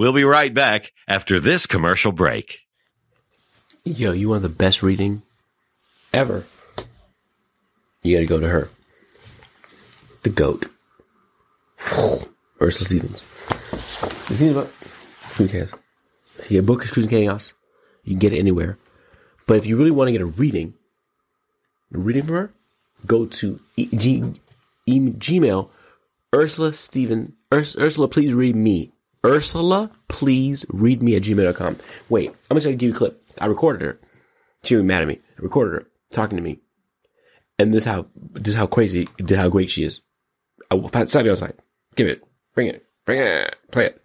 We'll be right back after this commercial break. Yo, you want the best reading ever? You got to go to her, the goat, Ursula Stevens. You seen about Cruising Chaos? Yeah, book is Cruising Chaos. You can get it anywhere. But if you really want to get a reading, a reading from her, go to e- G- e- Gmail, Ursula Steven, Urs- Ursula, please read me. Ursula, please read me at gmail.com. Wait, I'm going to give you a clip. I recorded her. She was mad at me. I recorded her talking to me. And this how, this how crazy, this how great she is. I will slap you outside. Give it. Bring it. Bring it. Play it.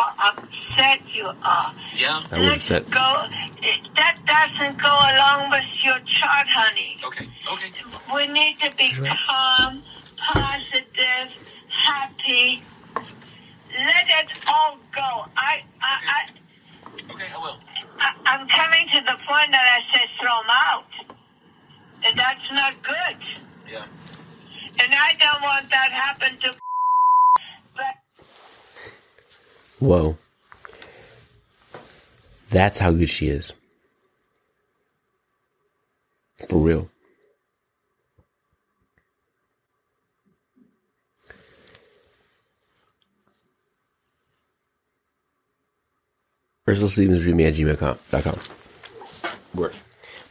upset you are. Yeah. I was upset. go. That doesn't go along with your chart, honey. Okay. Okay. We need to be calm, positive, happy. Let it all go. I, I, I, Okay, I will. I, I'm coming to the point that I said throw 'em out. And that's not good. Yeah. And I don't want that happen to. But Whoa. That's how good she is. For real. Ursula Stevens read me at gmail.com. Work.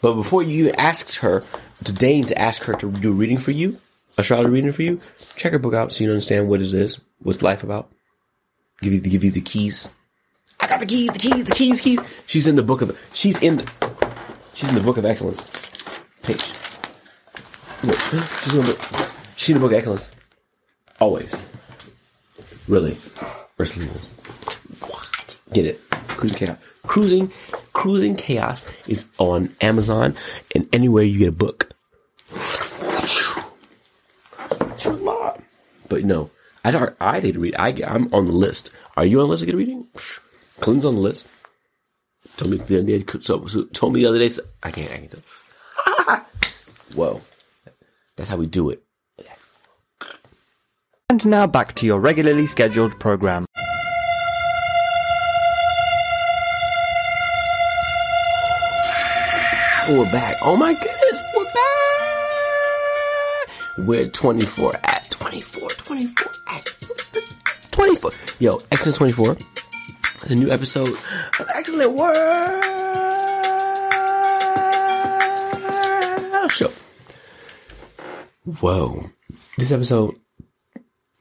But before you asked her to deign to ask her to do a reading for you, astrology reading for you, check her book out so you understand what it is, what's life about. Give you give you the keys. I got the keys, the keys, the keys, keys. She's in the book of she's in the she's in the book of excellence. Page. She's in the book. She's in the book of excellence. Always. Really. Versus. What? Get it. Cruising Chaos. Cruising Cruising Chaos is on Amazon and anywhere you get a book. But no, I I did read. I I'm on the list. Are you on the list to get reading? Clinton's on the list. Told me the other day. So, so told me the other day. So, I can't. I can't. Whoa, that's how we do it. And now back to your regularly scheduled program. We're back. Oh my goodness, we're back. We're 24 at 24, 24 at 24. Yo, Xcellent 24. It's a new episode of Xcellent World Show. Whoa. This episode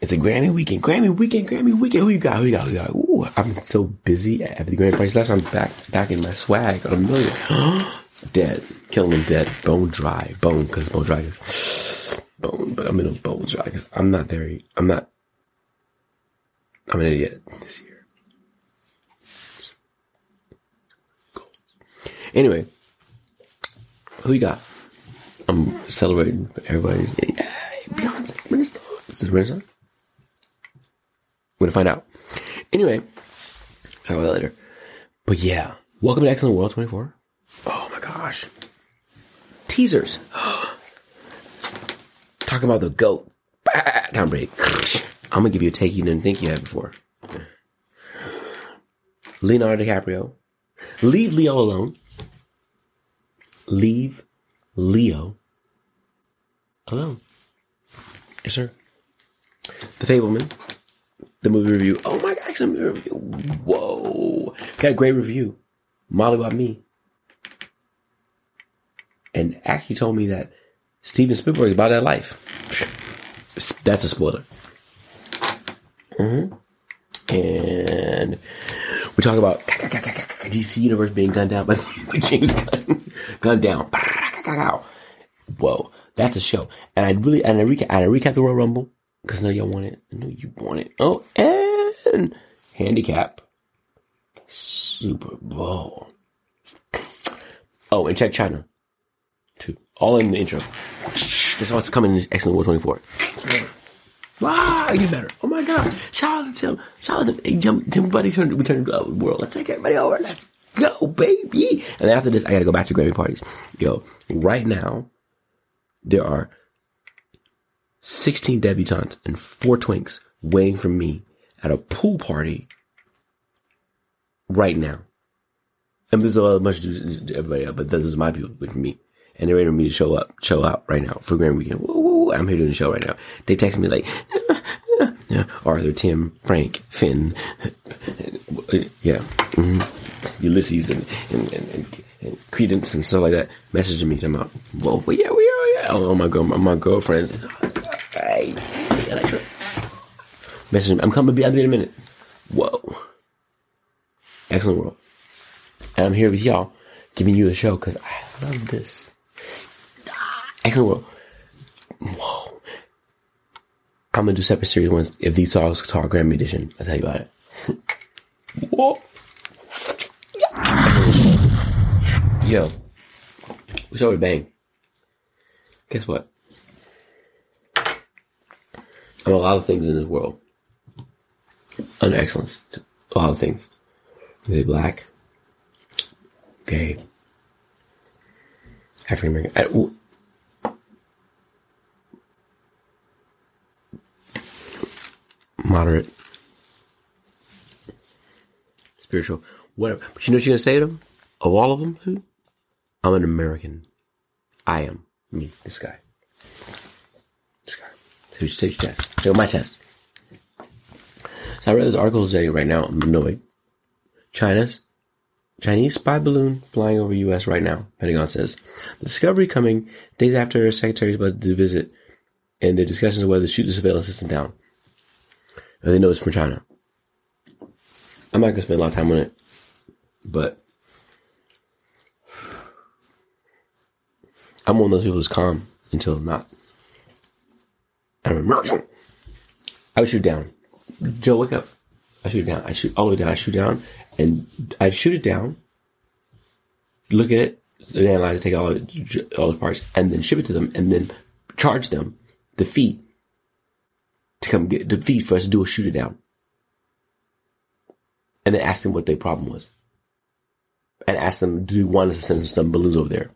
is a Grammy weekend. Grammy weekend, Grammy weekend. Who you got? Who you got? Who you got? Ooh, I've been so busy at the Grammy parties. Last time I'm back, back in my swag on a million. Dead. Killing them dead. Bone dry. Bone, because bone dry is bone, but I'm in a bone dry because I'm not there. I'm not. I'm an idiot this year. Cool. Anyway, who you got? I'm celebrating everybody. Yeah, Beyonce. This is Renaissance. We're gonna find out. Anyway, talk about that later. But yeah, welcome to Xcellent World 24. Oh gosh. Teasers. Talking about the goat. Bah, Tom Brady. I'm gonna give you a take you didn't think you had before. Leonardo DiCaprio. Leave Leo alone. Leave Leo alone. Yes, sir. The Fabelman. The movie review. Oh my god, some movie review. Whoa. Got a great review. Molly about me. And actually told me that Steven Spielberg is about that life. That's a spoiler. hmm And we talk about DC Universe being gunned down by James Gunn. gunned down. Whoa, that's a show. And I really, and I recap, and I recap the Royal Rumble because I know y'all want it. I know you want it. Oh, and handicap Super Bowl. Oh, and check China. All in the intro. That's what's coming in Xcellent War 24. Wow, you better. Oh my god. Shout out to Tim. Shout out to hey, Tim, Tim turned we turned uh, world. Let's take everybody over. Let's go, baby. And after this, I gotta go back to Grammy parties. Yo, right now, there are 16 debutantes and four twinks waiting for me at a pool party right now. And there's a lot of much to to everybody but this is my people, with me. And they're ready for me to show up, show out right now for Grand Weekend. I'm here doing the show right now. They text me like, Arthur, Tim, Frank, Finn, yeah, hmm Ulysses, and and, and, and, Credence and stuff like that, messaging me about, whoa, well, yeah, we are, yeah. Oh, my girl, my, girlfriends, hey, me, I'm coming, I'll be in a minute. Whoa, excellent world, and I'm here with y'all, giving you a show because I love this. Excellent. Whoa. I'm gonna do separate series ones if these songs talk Grammy edition. I'll tell you about it. Whoa. Yo, we started bang. Guess what? I'm a lot of things in this world. Under excellence. A lot of things. They black, gay, African American. I- w- Moderate. Spiritual. Whatever. But you know what you're gonna say to them? Of all of them, who? I'm an American. I am. Me. This guy. This guy. So take your test. Take my test. So I read this article today right now. I'm annoyed. China's Chinese spy balloon flying over U.S. right now. Pentagon says the discovery coming days after secretaries about to visit and the discussions of whether to shoot the surveillance system down. And they know it's from China. I'm not gonna spend a lot of time on it, but I'm one of those people who's calm until not. I'm I would shoot down. Joe, wake up. I shoot down. I shoot all the way down. I shoot down and I shoot it down, look at it, analyze take all all the parts, and then ship it to them, and then charge them the fee to come get the fee for us to do a shoot it down, and then ask them what their problem was, and ask them do you want us to send some, balloons over there.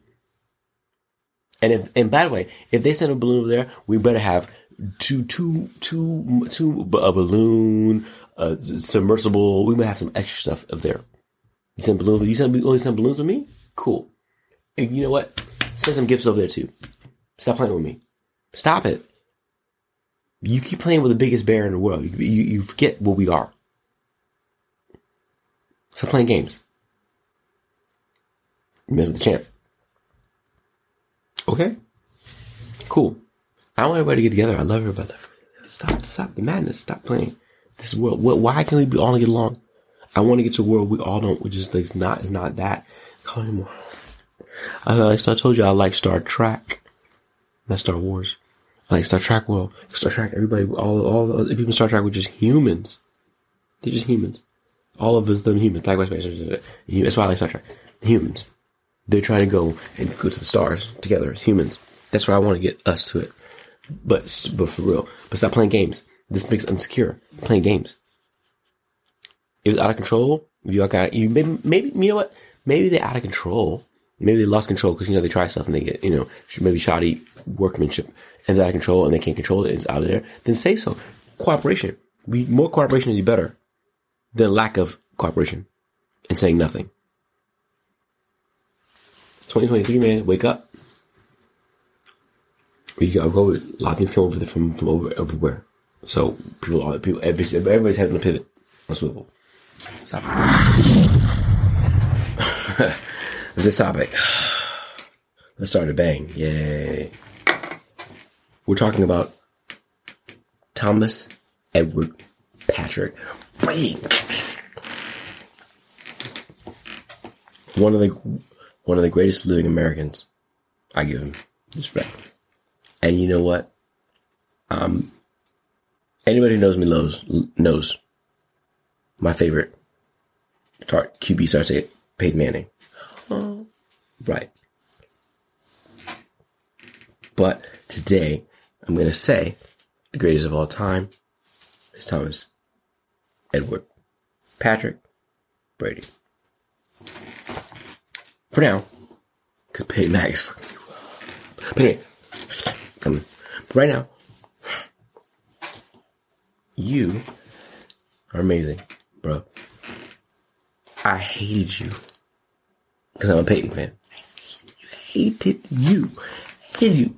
And if, and by the way, if they send a balloon over there, we better have two, two, two, two, a balloon, a submersible. We might have some extra stuff up there. You send balloons. You send only send balloons with me. Cool. And you know what? Send some gifts over there too. Stop playing with me. Stop it. You keep playing with the biggest bear in the world. You, you, you forget what we are. Stop playing games. Remember the champ. Okay. Cool. I want everybody to get together. I love everybody. Stop, stop the madness. Stop playing this world. What, why can't we be all get along? I want to get to a world we all don't, which is like, not, it's not that. Call more. I, I told you, I like Star Trek. Not Star Wars. Like Star Trek will Star Trek, everybody, all, all the people in Star Trek were just humans. They're just humans. All of us, them humans. Black, white, space. That's why I like Star Trek. Humans. They're trying to go and go to the stars together as humans. That's where I want to get us to it. But, but for real. But stop playing games. This makes insecure. Playing games. It was out of control. You got you maybe maybe you know what? Maybe they're out of control. Maybe they lost control because you know they try stuff and they get you know maybe shoddy workmanship and out of control and they can't control it. It's out of there. Then say so. Cooperation. Be more cooperation is better than lack of cooperation and saying nothing. 2023, man, wake up. We got go with a lot of things coming from from over everywhere. So people, all people, everybody's, everybody's having to pivot on swivel. Stop. this topic. Let's start a bang. Yay. We're talking about Thomas Edward Patrick Brady. One of the one of the greatest living Americans. I give him respect. And you know what? Um, anybody who knows me knows knows my favorite tar- QB starts at Peyton Manning. Oh, right. But today, I'm going to say the greatest of all time is Thomas Edward Patrick Brady. For now, because Peyton Manning is fucking cool. But anyway, coming. But right now, you are amazing, bro. I hated you because I'm a Peyton fan. Hated you, hated you.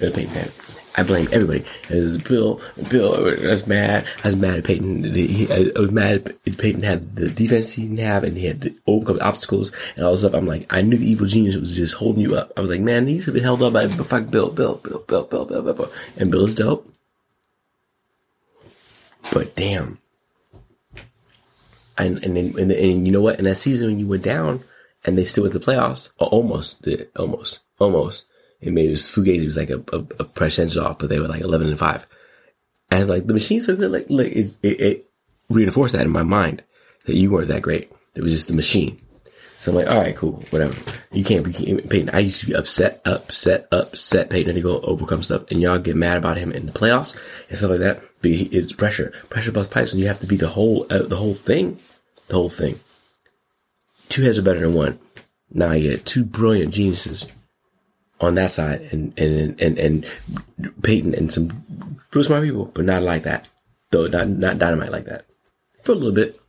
I'm a Peyton fan. I blame everybody. Was Bill. Bill I was mad. I was mad at Peyton. He, I was mad at Peyton had the defense he didn't have, and he had to overcome obstacles and all this stuff. I'm like, I knew the evil genius was just holding you up. I was like, man, he's been held up by fuck Bill, Bill, Bill, Bill, Bill, Bill, Bill, Bill. And Bill's dope. But damn. And and then and, and you know what? In that season when you went down and they still went to the playoffs, almost almost, almost. It made it was Fugazi was like a, a, a percentage off, but they were like eleven and five. And like the machines so good, like like it, it, it reinforced that in my mind that you weren't that great. It was just the machine. So I'm like, all right, cool, whatever. You can't be Peyton. I used to be upset, upset, upset Peyton to go overcome stuff, and y'all get mad about him in the playoffs and stuff like that. But it's pressure, pressure bust pipes, and you have to be the whole, uh, the whole thing, the whole thing. Two heads are better than one. Now you get two brilliant geniuses on that side, and and and and Peyton and some pretty smart people, but not like that. Though not not dynamite like that. For a little bit.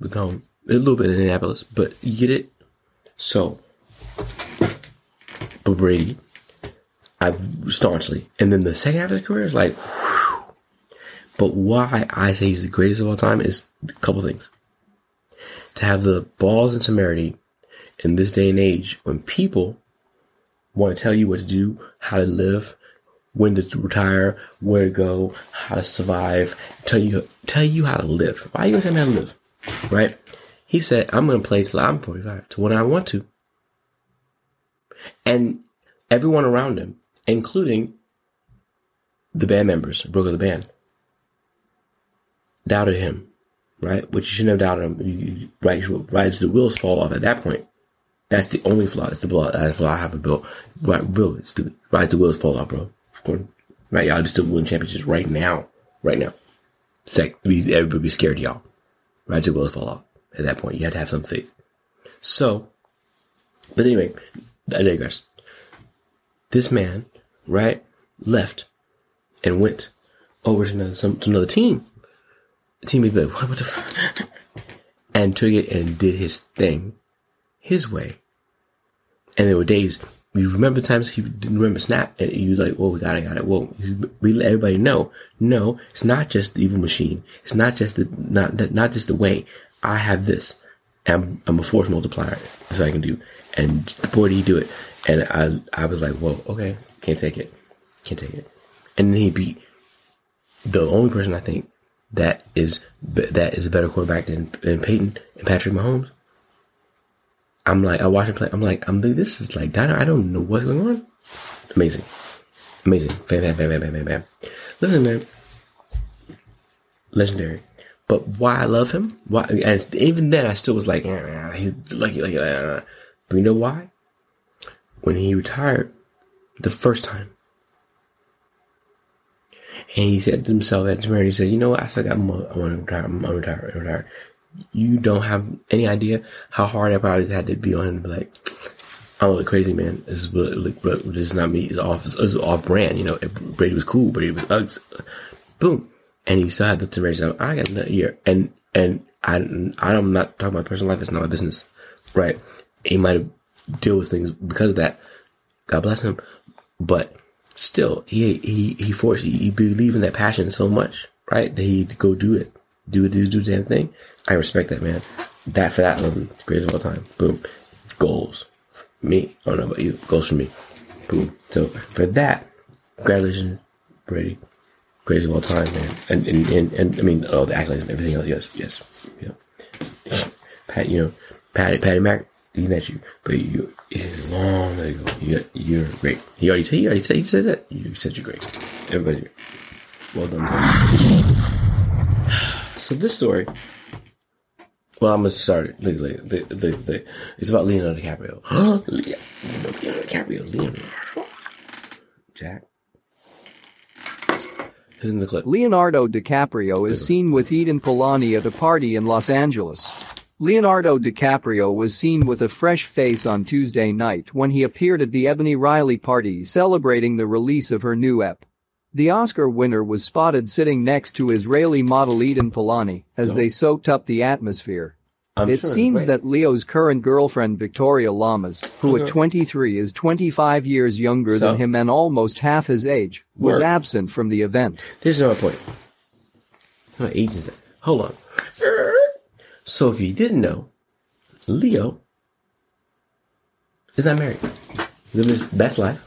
With home a little bit in Indianapolis, but you get it. So, but Brady, I staunchly, and then the second half of his career is like, whew. but why I say he's the greatest of all time is a couple things. To have the balls and temerity in this day and age when people want to tell you what to do, how to live, when to retire, where to go, how to survive, tell you tell you how to live. Why are you gonna tell me how to live? Right? He said, I'm to play till I'm 45 to when I want to. And everyone around him, including the band members, broke of the band, doubted him, right? Which you shouldn't have doubted him. You, right, right as the wheels fall off at that point. That's the only flaw. That's the flaw. That's the flaw I have with Bill. Right, Bill stupid. Right, the wheels fall off, bro. Right, y'all be still winning championships right now. Right now. Sec, everybody be scared, y'all. Right, the wheels fall off at that point. You had to have some faith. So, but anyway, I digress. This man, right, left and went over to another, some, to another team. The team would be like, what, what the fuck? And took it and did his thing his way. And there were days, you remember times he didn't remember Snap, and you like, "Whoa, we got it, got it." Well, we let everybody know, no, it's not just the evil machine. It's not just the not not just the way. I have this. I'm, I'm a force multiplier. That's what I can do. And boy, did he do it. And I, I was like, whoa, okay, can't take it. Can't take it. And then he beat the only person I think that is, that is a better quarterback than, than Peyton and Patrick Mahomes. I'm like, I watch him play. I'm like, I'm like, this is like, I don't know what's going on. Amazing. Amazing. Bam, bam, bam, bam, bam, bam. Listen, man. Legendary. But why I love him, why, and even then I still was like, eh, he's lucky, like, uh, but you know why? When he retired the first time, and he said to himself at the he said, you know what, I still got more, I want to retire, I'm to retire, I'm retire. You don't have any idea how hard I probably had to be on him to be like, I'm a crazy man. This is like, this is not me. It's off, it's off brand. You know, Brady was cool, but he was Uggs. Boom and he still had the raise. I got another year, and and I I'm not talking about personal life. It's not my business, right? He might have deal with things because of that. God bless him, but still, he he he forced he, he believed in that passion so much, right? That he'd go do it, do it, do do the damn thing. I respect that man. That for that, greatest of all time. Boom, goals. Me, I don't know about you. Goals for me. Boom. So for that, congratulations, Brady greatest of all time, man. And and, and, and I mean, oh, the accolades and everything else. Yes, yes. Know, Pat, you know, Patty, Patty Mac, he met you, but you, it is long ago. You, you're great. He already said, he already said, he said that. You said you're great. Everybody's great. Well done. so this story, well, I'm gonna start it. Look, look, the, the, the, it's about Leonardo DiCaprio. Leonardo DiCaprio, Leonardo. Jack. In the clip. Leonardo DiCaprio is seen with Eden Polani at a party in Los Angeles. Leonardo DiCaprio was seen with a fresh face on Tuesday night when he appeared at the Ebony Riley party celebrating the release of her new ep. The Oscar winner was spotted sitting next to Israeli model Eden Polani as they soaked up the atmosphere. I'm It sure, seems right? that Leo's current girlfriend Victoria Lamas, who at 23 is 25 years younger So? than him and almost half his age, was Word. absent from the event. This is my point. What age is that? Hold on. So if you didn't know, Leo is not married. Living his best life.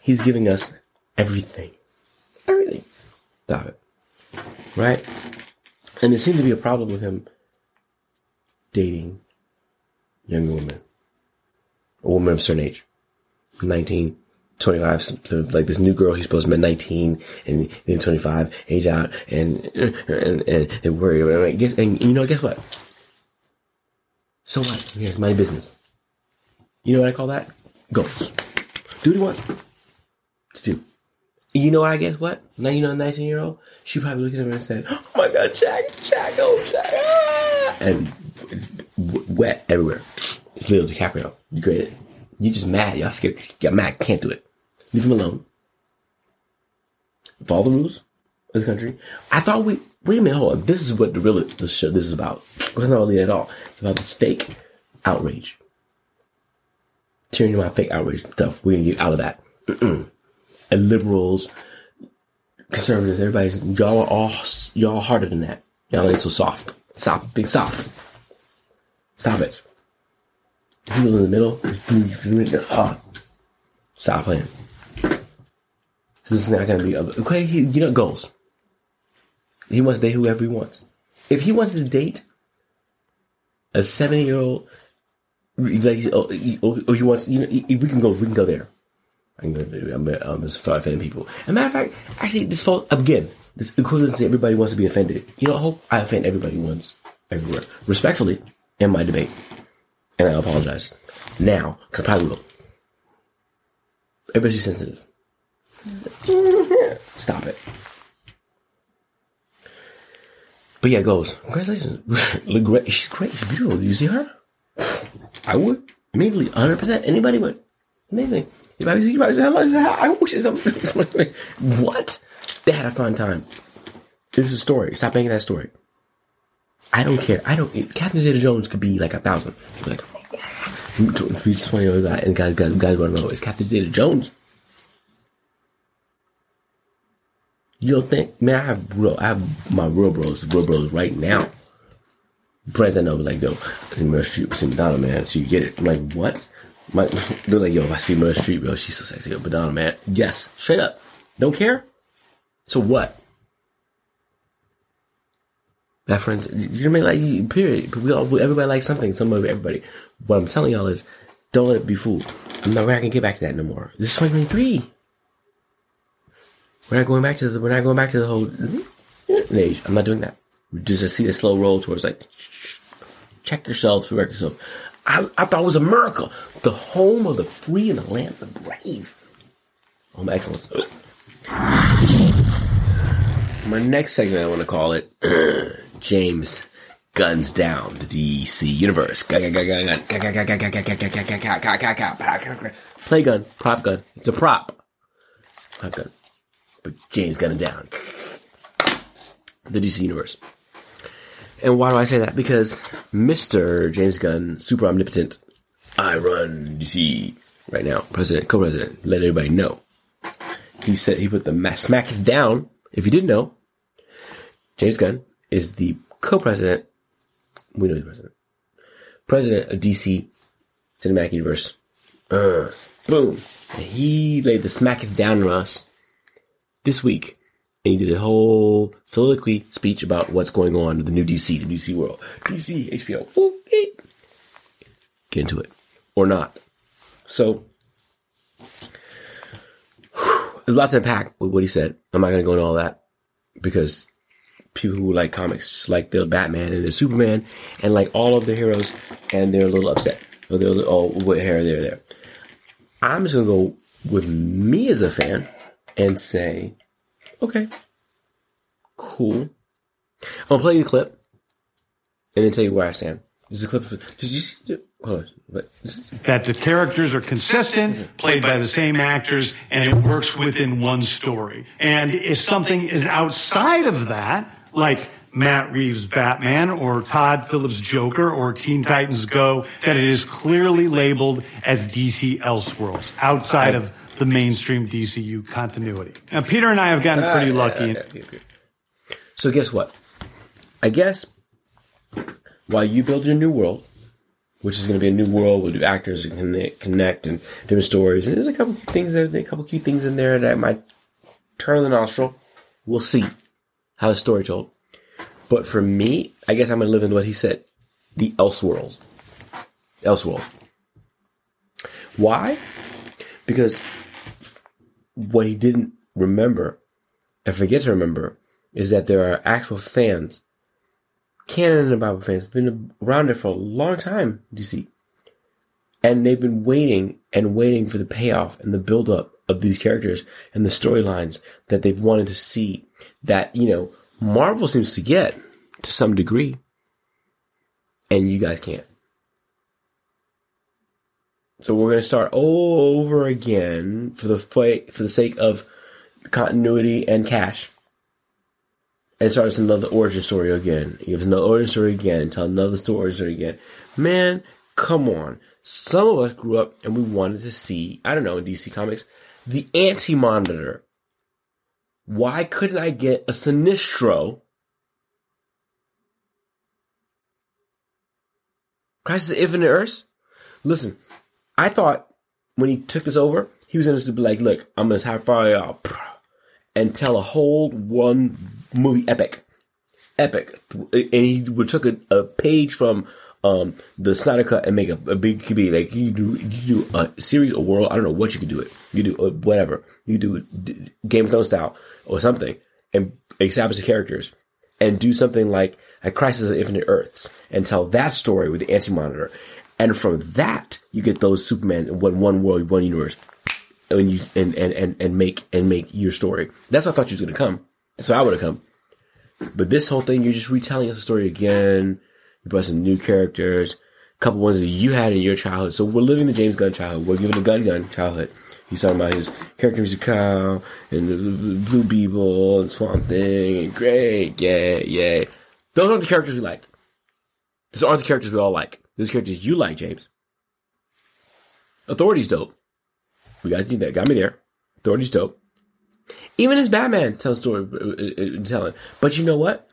He's giving us everything. Everything. Stop it. Right? And there seemed to be a problem with him dating younger women. A woman of a certain age. 19, 25, like this new girl he's supposed to be 19 and then 25, age out, and and and they worry about it. Guess, and you know, guess what? So what? Here's my business. You know what I call that? Goals. Do what he wants. You know I guess what? Now you know, 19 year old, she probably looked at him and said, "Oh my God, Jack, Jack, oh Jack," ah," and wet everywhere. It's Leo DiCaprio. You great. You just mad. Y'all scared. Got mad. Can't do it. Leave him alone. Follow the rules of the country. I thought we. Wait a minute. Hold on. This is what the real this show. This is about. It's not really at all. It's about the fake outrage. Tyranny my fake outrage stuff. We're gonna get out of that. liberals, conservatives, everybody's y'all are all y'all harder than that. Y'all ain't so soft. Stop being soft. Stop it. People in the middle. Oh, stop playing. This is not gonna be uh, okay. He, you know goals. He wants to date whoever he wants. If he wanted to date a seven-year-old, like, oh, he- oh, he wants, you know, we can go, we can go there. I can go. I'm, I'm just um, offending people. As a matter of fact, actually, this fall again. This equivalency. Everybody wants to be offended. You know, I hope I offend everybody once, everywhere, respectfully, in my debate, and I apologize now because I probably will. Everybody's sensitive. Stop it. But yeah, it goes. Congratulations. Look great. She's great. She's beautiful. Do you see her? I would. Immediately, 100%. Anybody would. Amazing. You see, you probably say, hello, I wish it's something. what? They had a fun time. This is a story. Stop making that story. I don't care. I don't. Catherine Zeta Jones could be like a thousand. Be like, twenty year old and guys, guys, guys want to know is Catherine Zeta Jones. You don't think? Man, I have real. I have my real bros, real bros right now. Friends I know, be like, yo, I see Meryl Streep, I see Madonna, man. She get it. I'm like, what? My, they're like, yo, if I see Meryl Streep, bro, she's so sexy. Yo, Madonna, man. Yes, straight up. Don't care. So what? That friends, you know? Like, period. We all, everybody likes something. Some of everybody. What I'm telling y'all is, don't let it be fooled. I'm not, we're not gonna get back to that no more. This is 2023. We're not going back to the. We're not going back to the whole age. I'm not doing that. Just to see the slow roll towards like, check yourself, correct yourself. I, I thought it was America, the home of the free and the land of the brave. Home of excellence. My next segment, I want to call it James Guns Down the DC Universe. Play gun, prop gun. It's a prop. Prop gun. But James Gunn down. The DC Universe. And why do I say that? Because Mr. James Gunn, super omnipotent, I run DC right now, president, co-president, let everybody know. He said he put the ma- smack down. If you didn't know, James Gunn is the co-president. We know the president. President of DC Cinematic Universe. Uh, boom. And he laid the smack down on us this week. And he did a whole soliloquy speech about what's going on in the new DC, the new DC world. DC, HBO. Ooh. Get into it. Or not. So, there's a lot to unpack with what he said. I'm not going to go into all that because people who like comics like their Batman and their Superman and like all of the heroes and they're a little upset. Or they're, oh, what hair they're there. I'm just going to go with me as a fan and say, okay, cool. I'm going to play you the clip and then tell you where I stand. This is a clip. Of, did you see? Hold on. What? This is- that the characters are consistent, played by the same actors, and it works within one story. And if something is outside of that, like Matt Reeves' Batman or Todd Phillips' Joker or Teen Titans Go that it is clearly labeled as DC Elseworlds outside of the mainstream DCU continuity. Now, Peter and I have gotten pretty lucky. So guess what? I guess while you build your new world, which is going to be a new world with actors and connect, and different stories, and there's a couple things that a couple key things in there that might turn the nostril. We'll see how the story told. But for me, I guess I'm going to live in what he said, the Elseworld. Elseworld. Why? Because what he didn't remember and forget to remember is that there are actual fans, canon and Bible fans, been around there for a long time, DC. And they've been waiting and waiting for the payoff and the build up of these characters and the storylines that they've wanted to see that, you know, Marvel seems to get to some degree. And you guys can't. So we're going to start all over again for the for the sake of continuity and cash. And start us another origin story again. Give us another origin story again. Tell another story story again. Man, come on. Some of us grew up and we wanted to see, I don't know, in DC Comics, the Anti-Monitor. Why couldn't I get a Sinestro? Crisis of Infinite Earths? Listen, I thought when he took this over, he was going to be like, look, I'm going to high fire y'all and tell a whole one movie epic. Epic. And he would took a, a page from um, the Snyder Cut and make a, a big, could be like, you do, you do a series, a world, I don't know what you could do it. You do uh, whatever. You do Game of Thrones style or something and establish the characters and do something like a Crisis of Infinite Earths and tell that story with the Anti-Monitor. And from that, you get those Superman one, one world, one universe, and you and, and, and, and make and make your story. That's what I thought you was gonna come. That's why I would have come. But this whole thing, you're just retelling us a story again. You brought some new characters, a couple ones that you had in your childhood. So we're living the James Gunn childhood. We're giving the Gun Gun childhood. He's talking about his character. Cow and the, the Blue Beetle and Swamp Thing and great, yeah, yeah. Those aren't the characters we like. Those aren't the characters we all like. Those characters you like, James. Authority's dope. We got to do that. Got me there. Authority's dope. Even his Batman tells story, uh, uh, telling. But you know what?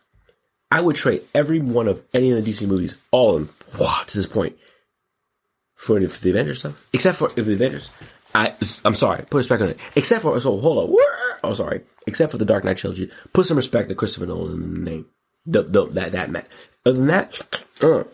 I would trade every one of any of the DC movies, all of them, to this point, for the, for the Avengers stuff. Except for if the Avengers, I, I'm sorry, put respect on it. Except for, so hold on. Oh, sorry. Except for the Dark Knight trilogy. Put some respect to Christopher Nolan name. The, the, that, that, man. Other than that, uh,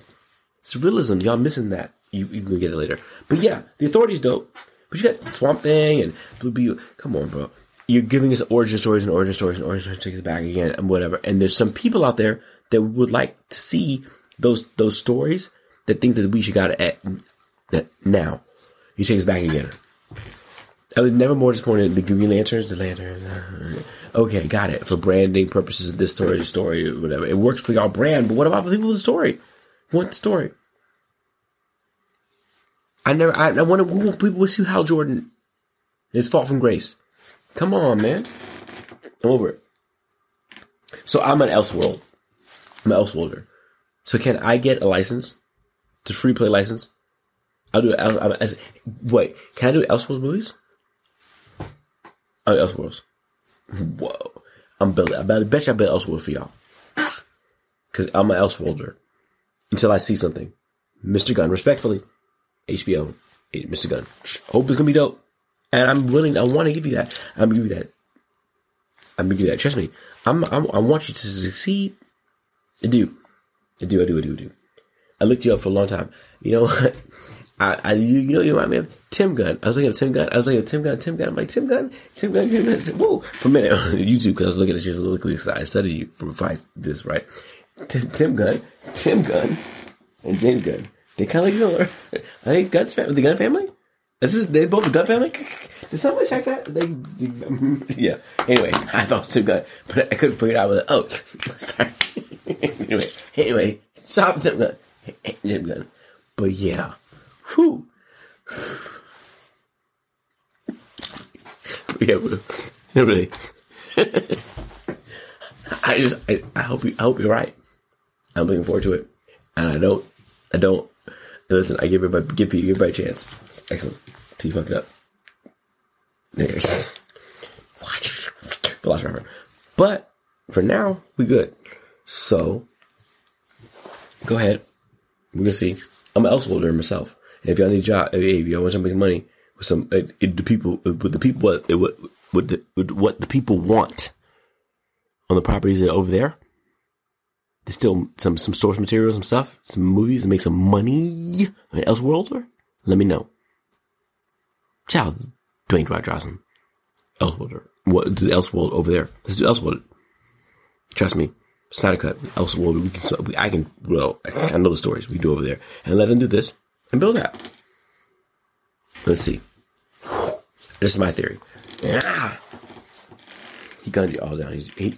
it's realism. Y'all missing that. You, you can get it later. But yeah, the authority's dope. But you got Swamp Thing and Blue Beetle. Come on, bro. You're giving us origin stories and origin stories and origin stories take back again and whatever. And there's some people out there that would like to see those those stories that think that we should got at now. You take us back again. I was never more disappointed. The Green Lanterns, the Lantern. Okay, got it. For branding purposes, this story, story, whatever. It works for y'all brand, but what about the people with the story? What the story? I never. I, I want to. People will see Hal Jordan. His fault from grace. Come on, man. I'm over it. So I'm an Elseworld. I'm an Elseworlder. So can I get a license? To free play license? I'll do it. I'll, as, wait, can I do Elseworlds movies? Oh, Elseworlds. Whoa. I'm building. I bet you I build Elseworld for y'all. Cause I'm an Elseworlder. Until I see something. Mr. Gunn, respectfully. HBO, eh, Mr. Gunn. Hope it's gonna be dope. And I'm willing, I want to give you that. I'm gonna give you that. I'm gonna give you that. Trust me. I'm, I'm, I want you to succeed. I do. I do, I do, I do, I do. I looked you up for a long time. You know what? I, I, you, you know, you remind me of Tim Gunn. I was looking at Tim Gunn. I was looking at Tim Gunn, Tim Gunn. I'm like, Tim Gunn, Tim Gunn, Tim Gunn. Whoa, for a minute on YouTube, because I was looking at you little quickly, I studied you for five, this, right? Tim, Tim Gunn, Tim Gunn, and James Gunn. They kind of like similar. I think Gunn's the Gunn family. This is they both the Gunn family. Did somebody check that? They, yeah. Anyway, I thought it was Tim Gunn, but I couldn't figure it out. With it. Oh, sorry. anyway, anyway, stop Tim Gunn, Tim Gunn. But yeah, whew. yeah, really. I just, I, I hope you, I hope you're right. I'm looking forward to it, and I don't, I don't. Listen, I give it everybody, give you, give everybody a chance. Excellent. Fuck it up. There's watch the last rapper, but for now we good. So go ahead. We're gonna see. I'm an Elseworlder myself. And if y'all need a job, if y'all want to make money with some, uh, it, the people, with the people, what, uh, what, what, the, what the people want on the properties that are over there. There's still some, some source material, some stuff, some movies to make some money. An Elseworlder? Let me know. Ciao, Dwayne Dwight Johnson. Elseworlder. What, the Elseworld over there. Let's do Elseworld. Trust me. Snyder Cut, Elseworld, we can, we, I can, well, I know the stories we do over there. And let them do this and build that. Let's see. This is my theory. Ah. He gunned you all down. He's, he,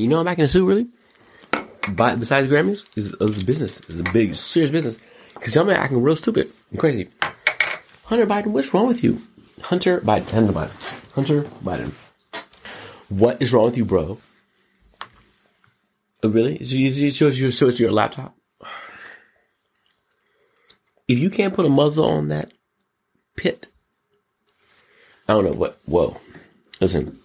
you know I'm back in the suit, really? But besides Grammys, it's, a business. It's a big, serious business. Because y'all been acting real stupid and crazy. Hunter Biden, what's wrong with you? Hunter Biden, Hunter Biden, Hunter Biden. What is wrong with you, bro? Oh, really? So you, you, so, so your laptop? If you can't put a muzzle on that pit, I don't know what. Whoa. Listen.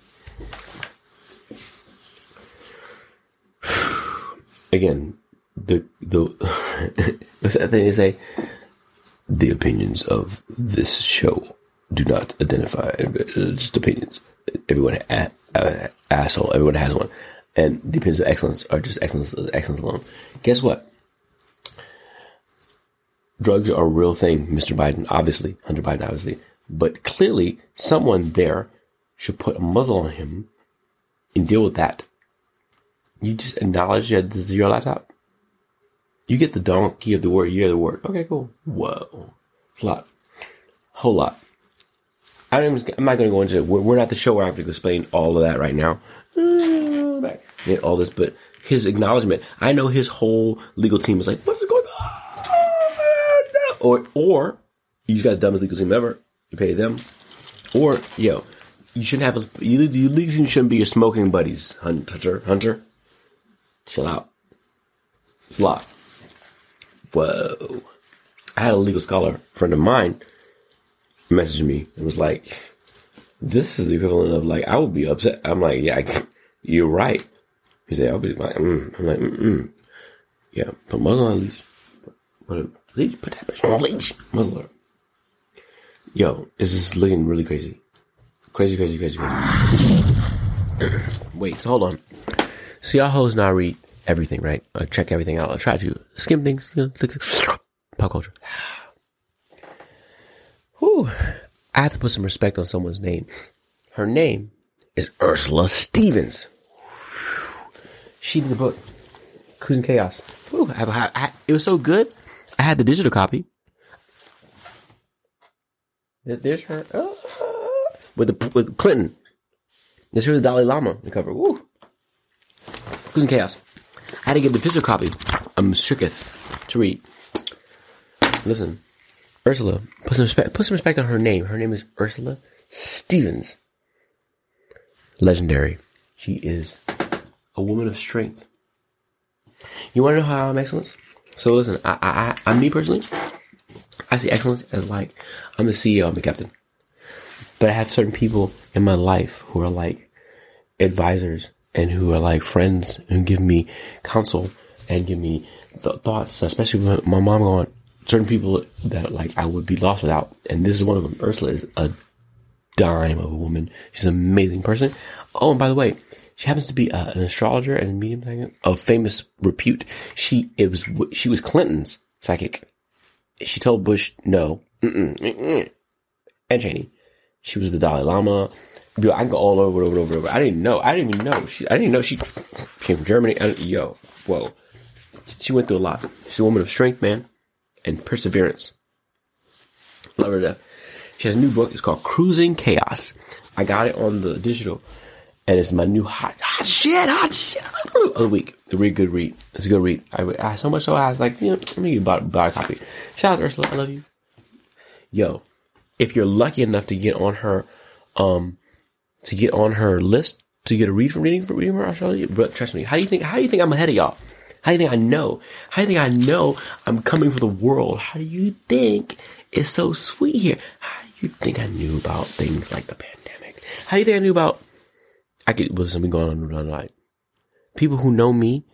Again, the the what's that thing they say? The opinions of this show do not identify. uh, Just opinions. Everyone a, a, asshole. Everyone has one, and the opinions of excellence are just excellence. Excellence alone. Guess what? Drugs are a real thing, Mr. Biden. Obviously, Hunter Biden. Obviously, but clearly, someone there should put a muzzle on him and deal with that. You just acknowledge that this is your laptop. You get the donkey of the word, you hear the word. Okay, cool. Whoa. It's a lot. Whole lot. I I'm not going to go into it. We're, we're not the show where I have to explain all of that right now. Uh, all this, but his acknowledgement. I know his whole legal team is like, what is going on? Or, or, you just got the dumbest legal team ever. You pay them. Or, yo, you shouldn't have, a, you, you legally shouldn't be your smoking buddies, Hunter. Hunter. Chill out. It's lot. Whoa. I had a legal scholar friend of mine message me and was like, this is the equivalent of like, I would be upset. I'm like, yeah, I, you're right. He said, I'll be like, mm. I'm like, mm Yeah, put muzzle on leash. Put, a leash. Put that bitch on leash. Muzzle her. Yo, this is looking really crazy. Crazy, crazy, crazy, crazy. Wait, so hold on. Hoes now read everything, right? I check everything out. I try to skim things, you know, pop culture. Whew. I have to put some respect on someone's name. Her name is Ursula Stevens. She did the book, Cruising Chaos. Whew, I have a, I, it was so good. I had the digital copy. There- There's her uh, with the with Clinton. There's her the Dalai Lama on the cover. Woo. Cruising Chaos. I had to get the physical copy. I'm shooketh to read. Listen, Ursula, put some respect. Put some respect on her name. Her name is Ursula Stevens. Legendary. She is a woman of strength. You want to know how I'm excellence? So listen, I, I, I, I'm me personally. I see excellence as like I'm the CEO, I'm the captain, but I have certain people in my life who are like advisors and who are like friends and give me counsel and give me th- thoughts, especially when my mom going, certain people that like I would be lost without. And this is one of them. Ursula is a dime of a woman. She's an amazing person. Oh, and by the way, she happens to be uh, an astrologer and a medium of famous repute. She, it was, she was Clinton's psychic. She told Bush no. Mm-mm, mm-mm. And Cheney. She was the Dalai Lama. Yo, I go all over, over, over, over. I didn't know. I didn't even know. She, I didn't know she came from Germany. I, yo, whoa. She went through a lot. She's a woman of strength, man, and perseverance. Love her to death. She has a new book. It's called Cruising Chaos. I got it on the digital, and it's my new hot, hot shit, hot shit of the week. A really good read. It's a good read. I, I so much so I was like, you know, let me buy, buy a copy. Shout out to Ursula. I love you. Yo, if you're lucky enough to get on her, um, to get on her list to get a read from reading from reading from Australia. But trust me, how do you think? How do you think I'm ahead of y'all? How do you think I know? How do you think I know I'm coming for the world? How do you think it's so sweet here? How do you think I knew about things like the pandemic? How do you think I knew about? I could listen. something going on night. People who know me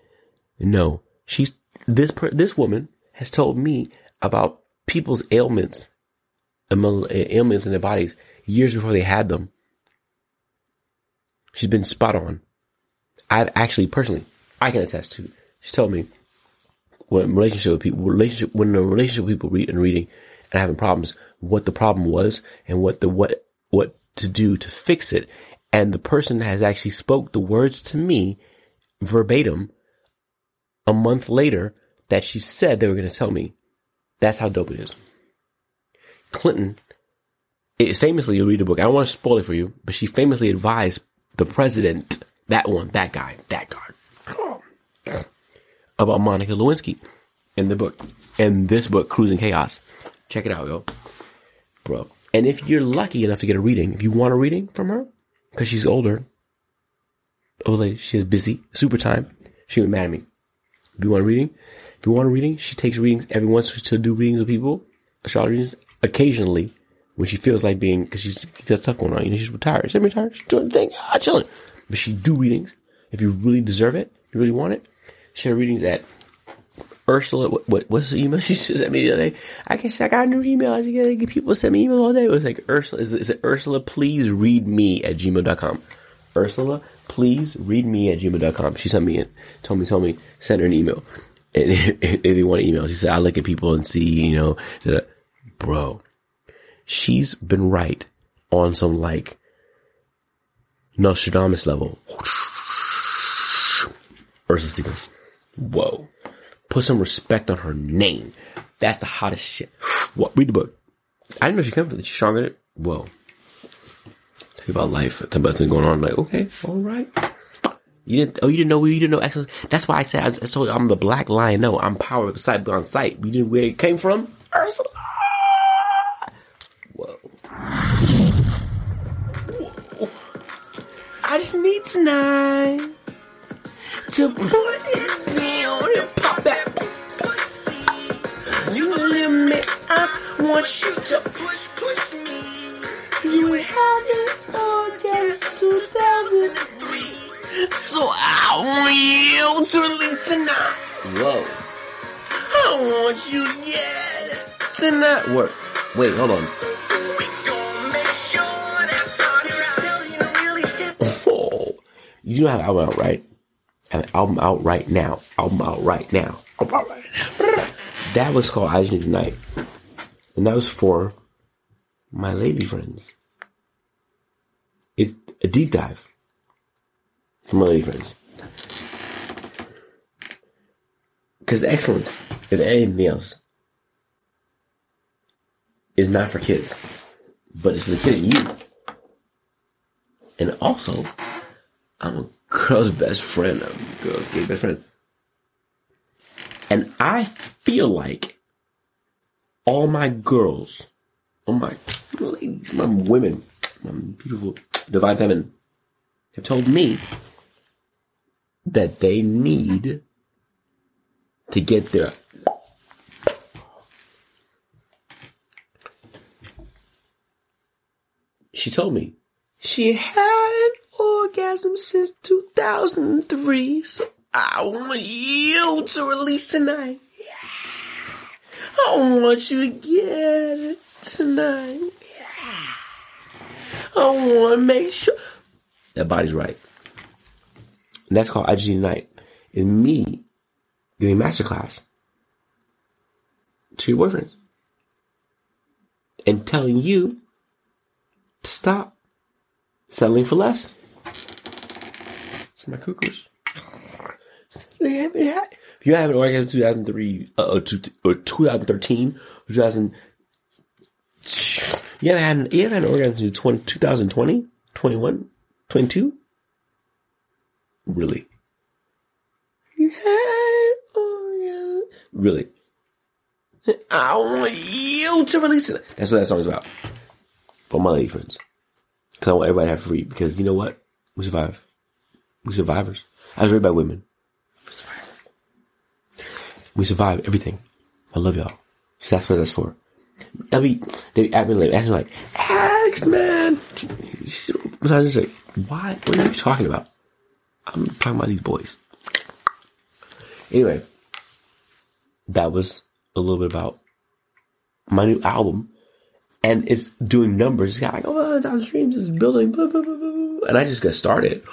know she's this per, this woman has told me about people's ailments, ailments in their bodies years before they had them. She's been spot on. I've actually personally, I can attest to. She told me when relationship with people, relationship when a relationship with people read and reading and having problems, what the problem was and what the what what to do to fix it. And the person has actually spoke the words to me verbatim a month later that she said they were going to tell me. That's how dope it is. Clinton is famously, you'll read the book. I don't want to spoil it for you, but she famously advised the president, that one, that guy, that guy, about Monica Lewinsky in the book, in this book, Cruising Chaos. Check it out, yo. Bro. And if you're lucky enough to get a reading, if you want a reading from her, because she's older, old lady, she is busy, super time, she would mad at me. If you want a reading, if you want a reading, she takes readings every once to do readings with people, astrology readings, occasionally when she feels like being, because she's got stuff going on. You know, she's retired. She's retired. She's doing the thing, ah, chilling. But she do readings if you really deserve it, you really want it. She had readings at Ursula. What, what what's the email she sent me the other day? I guess I got a new email. I get, get people send me emails all day. It was like Ursula. Is, is it Ursula? Please read me at gmail.com. Ursula, please read me at gmail.com. She sent me it. Told me, told me, send her an email. And if you want an email, she said, I look at people and see, you know, bro, she's been right on some like Nostradamus level. Ursula Stevens. Whoa. Put some respect on her name. That's the hottest shit. What? Read the book. I didn't know she came from it. She's stronger than it. Whoa. You about life. Tell about things going on. Like, okay, all right. You didn't. Oh, you didn't know. You didn't know Xcellence. That's why I said. I, I told you I'm the black lion. No, I'm power sight beyond sight. You didn't where it came from. Ursula. Just need tonight to put it down and pop that pussy. You limit. Me. I want you to push, push me. You had an orgasm 2003. So I want you to release tonight. Whoa. I want you it tonight. What? Wait, hold on. You don't have album out, right? Have an album out right now. Album out right now. Album out right now. That was called I Just Need Tonight. And that was for my lady friends. It's a deep dive for my lady friends. Because Xcellence, if anything else, is not for kids, but it's for the kid in you. And also, I'm a girl's best friend. I'm a girl's gay best friend. And I feel like all my girls, all my ladies, my women, my beautiful divine feminine, have told me that they need to get their she told me she had an orgasm since 2003, so I want you to release tonight. Yeah. I want you to get it tonight. Yeah. I want to make sure that body's right. And that's called i IGG Night. Is me doing masterclass to your boyfriends and telling you to stop settling for less. My cuckoos. If you haven't orgasm 2003, uh, uh, or 2013, 2000, you haven't had, you haven't had an orgasm 20, 2020, 21, 22? Really? You had orgasm. Really? I want you to release it. That's what that song is about. For my lady friends. Because I want everybody to have free. Because you know what? We survive. We survivors. I was raised by women. We survive. Everything. I love y'all. So that's what that's for. They'll be, they ask me like, ask me like, Alex, man. Sometimes I was just like, why? What are you talking about? I'm talking about these boys. Anyway, that was a little bit about my new album. And it's doing numbers. It's got like, oh, thousand streams is building, blah, blah, blah. And I just got started.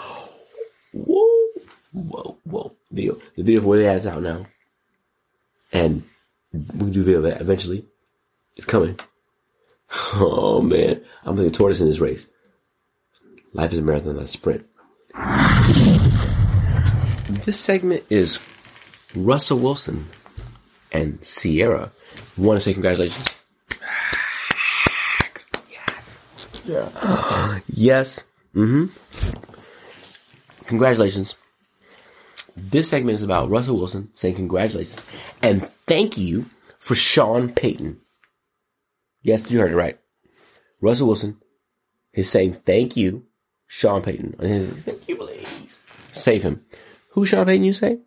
Whoa, whoa, whoa. Video. The video for where they at is out now. And we can do a video of that eventually. It's coming. Oh man. I'm like a tortoise in this race. Life is a marathon, not a sprint. This segment is Russell Wilson and Ciara. Want to say congratulations? Yeah. yes. Mm-hmm. Congratulations. This segment is about Russell Wilson saying congratulations and thank you for Sean Payton. Yes, you heard it right. Russell Wilson is saying thank you, Sean Payton. And thank you, please. Save him. Who Sean Payton you say?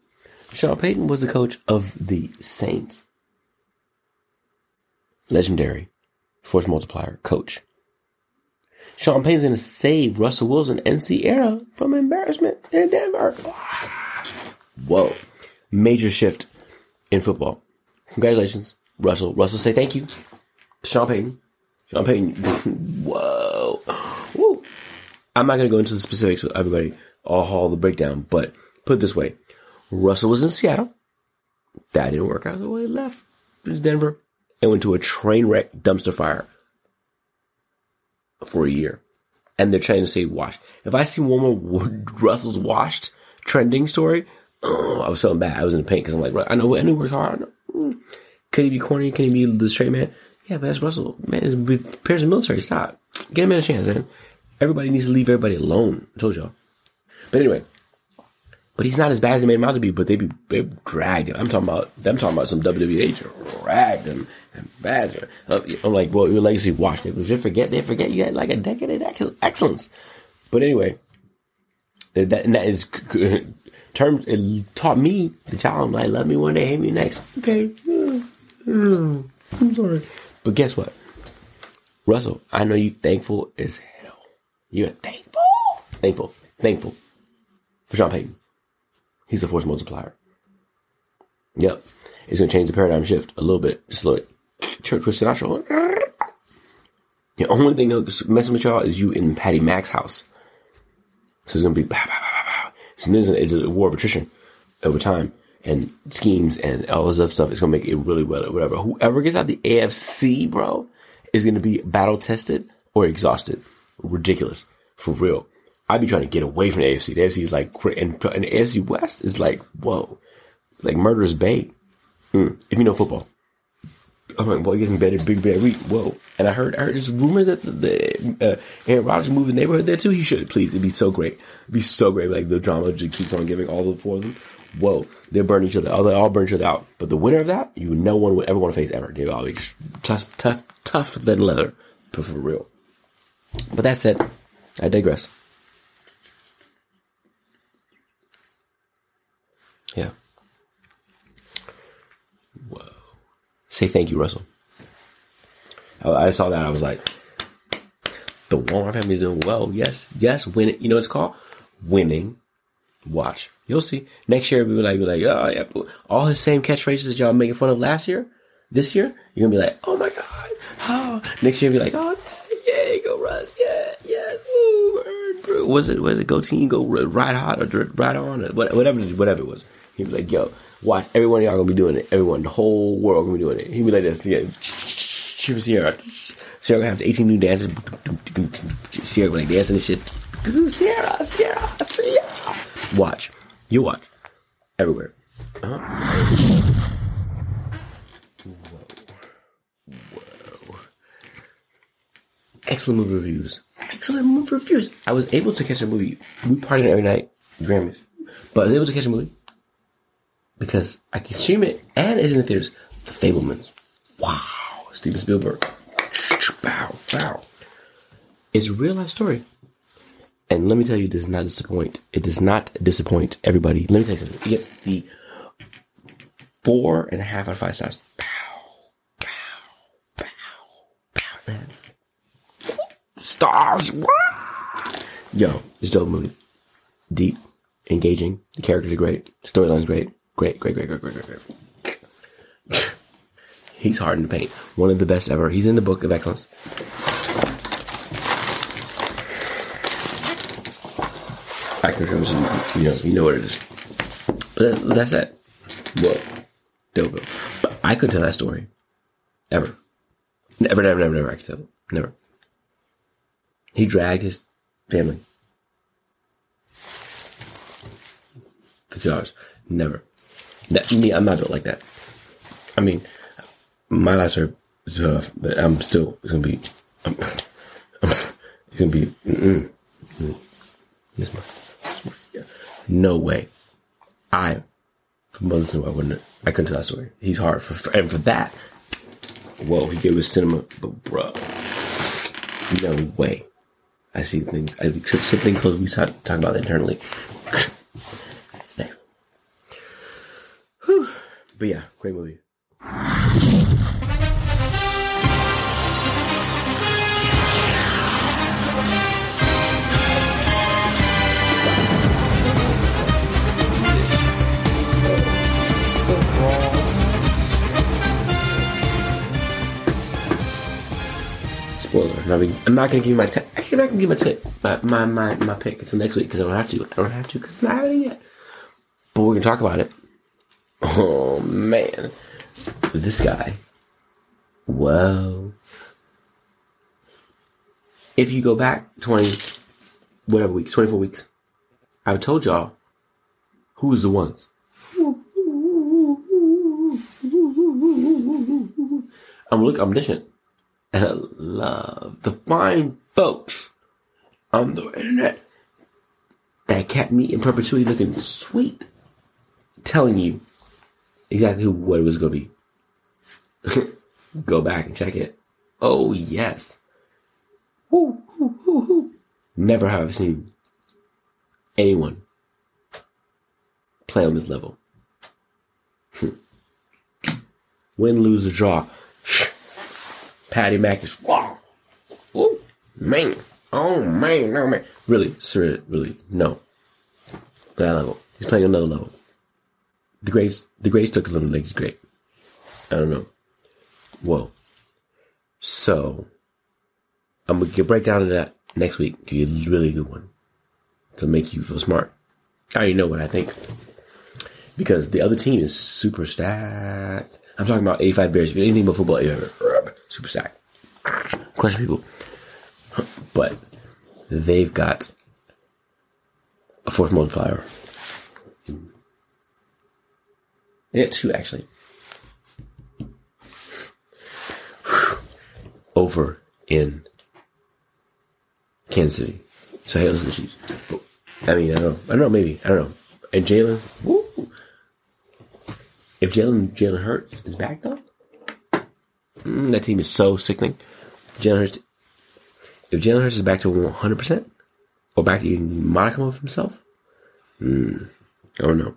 Sean Payton was the coach of the Saints. Legendary force multiplier coach. Sean Payton's going to save Russell Wilson and Ciara from embarrassment in Denver. Whoa. Major shift in football. Congratulations, Russell. Russell, say thank you. Sean Payton. Sean Payton. Whoa. Woo. I'm not going to go into the specifics with everybody, all haul the breakdown, but put it this way. Russell was in Seattle. That didn't work out, so he left Denver and went to a train wreck dumpster fire for a year. And they're trying to say wash. If I see one more Russell's washed trending story, oh, I was feeling bad. I was in the pain because I'm like, I know, knew works hard. Mm. Could he be corny? Can he be the straight man? Yeah, but that's Russell. Man, he's prepares the military. Stop. Get him in a chance, man. Everybody needs to leave everybody alone. I told y'all. But anyway, but he's not as bad as they made him out to be. But they be they dragged him. I'm talking about them. Talking about some WWE dragged him and bad. Uh, I'm like, well, your legacy washed it. If you forget, they forget you had like a decade of excellence. But anyway, that that is terms. It taught me the child like love me one day, hate me next. Okay, I'm sorry. But guess what, Russell? I know you thankful as hell. You're thankful, thankful, thankful for Sean Payton. He's a force multiplier. Yep. It's to change the paradigm shift a little bit. Just like Church with Sinatra. The only thing that's messing with y'all is you in Patty Mac's house. So it's going to be, bah, bah, bah. So it's a war of attrition over time and schemes and all this other stuff. It's going to make it really well, whatever. Whoever gets out the AFC, bro, is going to be battle tested or exhausted. Ridiculous. For real. I'd be trying to get away from the AFC. The AFC is like, and, and the AFC West is like, whoa, like murderous bay. Mm, if you know football. I'm like, boy, getting better, big bad. Whoa. And I heard, I heard this rumor that the, the uh, Aaron Rodgers moved the neighborhood there too. He should, please. It'd be so great. It'd be so great. Like the drama just keeps on giving all the four of them. Whoa. They'll burn each other. Oh, They all burn each other out. But the winner of that, you no one would ever want to face ever. They're always tough, tough, tough than leather. But for real. But that said, I digress. Yeah. Whoa. Say thank you, Russell. I, saw that. I was like, the Walmart family is doing well. Yes, yes. Winning. You know what it's called? Winning. Watch. You'll see. Next year, we'll be like, be like, oh yeah, all the same catchphrases that y'all making fun of last year. This year, you're gonna be like, oh my god. Oh. Next year, be like, oh yeah, go Russ. Yeah, yeah. Ooh, was it was it go team go ride hot or ride on or whatever whatever it was. He'd be like, yo, watch, every one of y'all gonna be doing it. Everyone, the whole world gonna be doing it. He'd be like this, yeah. Cheer Ciara. Ciara gonna have 18 new dances. Ciara gonna like dancing and shit. Ciara, Ciara, Ciara. Watch. You watch. Everywhere. Uh-huh. Whoa. Whoa. Xcellent movie reviews. Xcellent movie reviews. I was able to catch a movie. We partied every night, Grammys. But I was able to catch a movie because I can stream it and it's in the theaters. The Fabelmans. Wow. Steven Spielberg. Bow, bow. It's a real life story. And let me tell you, it does not disappoint. It does not disappoint everybody. Let me tell you something. It gets the four and a half out of five stars. Pow, pow, pow, pow, man. Stars. Yo, it's dope movie. Deep, engaging. The characters are great. Storyline's great. Great, great, great, great, great, great, great. He's hard the paint. One of the best ever. He's in the book of excellence. Actor in, you know, you know what it is. But that's, it. Whoa. Dope. But I couldn't tell that story. Ever. Never, never, never, never. I could tell it. Never. He dragged his family. For two hours. Never. That, me, I'm not built like that. I mean, my lives are tough, but I'm still, it's gonna be, I'm, it's gonna be, mm-mm, mm. My, my, yeah. no way. I, for Mother's Day, I wouldn't, I couldn't tell that story. He's hard for, and for that, whoa, he gave us cinema, but bruh, no way. I see things, I something close, we talk, talk about internally. Hey. Whew. But yeah, great movie. I'm not, I'm not gonna give you my. Te- actually, I'm not gonna give my tip, my my my, my pick until next week because I don't have to. I don't have to because it's not happening yet. But we're gonna talk about it. Oh man, this guy. Well, if you go back twenty, whatever weeks, twenty four weeks, I've told y'all who's the ones. I'm look omniscient. And I love the fine folks on the internet that kept me in perpetuity looking sweet, telling you exactly what it was going to be. Go back and check it. Oh, yes. Woo, woo, woo. Never have I seen anyone play on this level. Win, lose, or draw. Patty Mac is wow. Oh man. Oh man, no man. Really, sir, really, no. That level. He's playing another level. The greats the greats took a little legs great. I don't know. Whoa. So I'm gonna break down to that next week. Give you a really good one. To make you feel smart. I already know what I think. Because the other team is super stacked. I'm talking about 85 Bears. If anything about football, super stacked. Question people. But they've got a force multiplier. Got two, actually. Over in Kansas City. So, hey, to the Chiefs. I mean, I don't know. I don't know, maybe. I don't know. And Jalen! If Jalen Jalen Hurts is back though, mm, that team is so sickening. Jalen Hurts, if Jalen Hurts is back to one hundred percent, or back to even modicum of himself, mm, I don't know.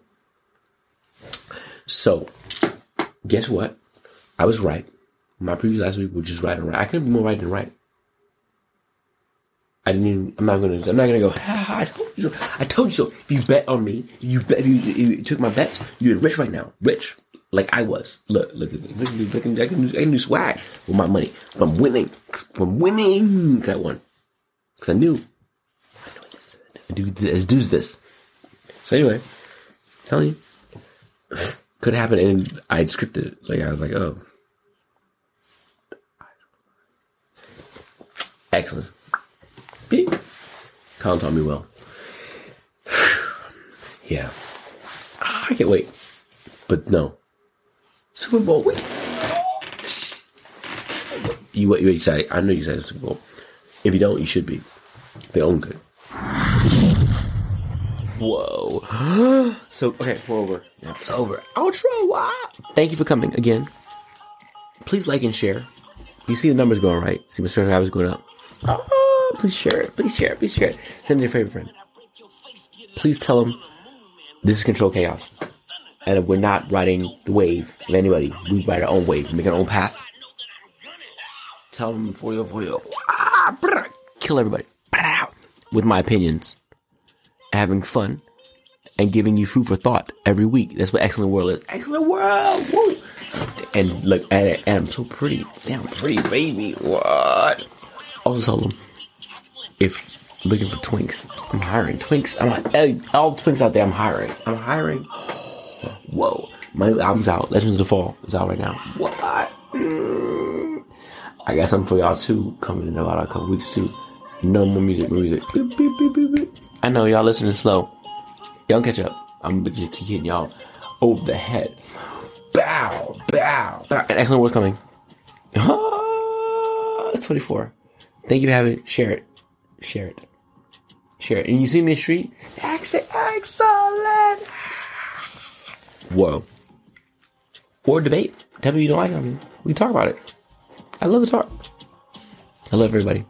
So, guess what? I was right. My previews last week were just right and right. I couldn't be more right than right. I didn't. Even, I'm not gonna. I'm not gonna go. I told you. So. I told you so. If you bet on me, you bet. If you, you took my bets, you're rich right now. Rich, like I was. Look, look at me. Look. Look me. I can, I can do swag with my money from winning. From winning, I won. Because I knew. I know this. I do this. Do this. So anyway, I'm telling you, could happen, and I scripted it. Like I was like, oh, excellent. Beep. Colin taught me well. yeah. Ah, I can't wait. But no. Super Bowl week. You you're excited. I know you're excited for Super Bowl. If you don't, you should be. They own good. Whoa. so okay, we're over. Yeah, it's over. Outro. Wow. Thank you for coming again. Please like and share. You see the numbers going right. See my subscribers going up. Ah, Please share it. Please share it. Please share it. Send it to your favorite friend. Please tell them this is Control Chaos. And we're not riding the wave of anybody. We ride our own wave. We Make our own path. Tell them for you, for you. Ah, brr. Kill everybody. Brr. With my opinions. Having fun. And giving you food for thought every week. That's what Xcellent World is. Xcellent World! Woo! And look at it. And I'm so pretty. Damn pretty, baby. What? Also tell them if looking for twinks, I'm hiring twinks. I'm all twinks out there. I'm hiring. I'm hiring. Whoa, my new album's out. Legends of the Fall is out right now. What? Mm. I got something for y'all too coming in about a couple weeks too. No more music, more music. Beep, beep, beep, beep, beep. I know y'all listening slow. Y'all catch up. I'm just hitting y'all over the head. Bow, bow, bow. And excellent word's coming. Ah, it's 24. Thank you for having it. Share it. Share it. Share it. And you see me in the street? Excellent. Excellent. Whoa. Or debate. Tell me you don't like them. We talk about it. I love to talk. I love everybody.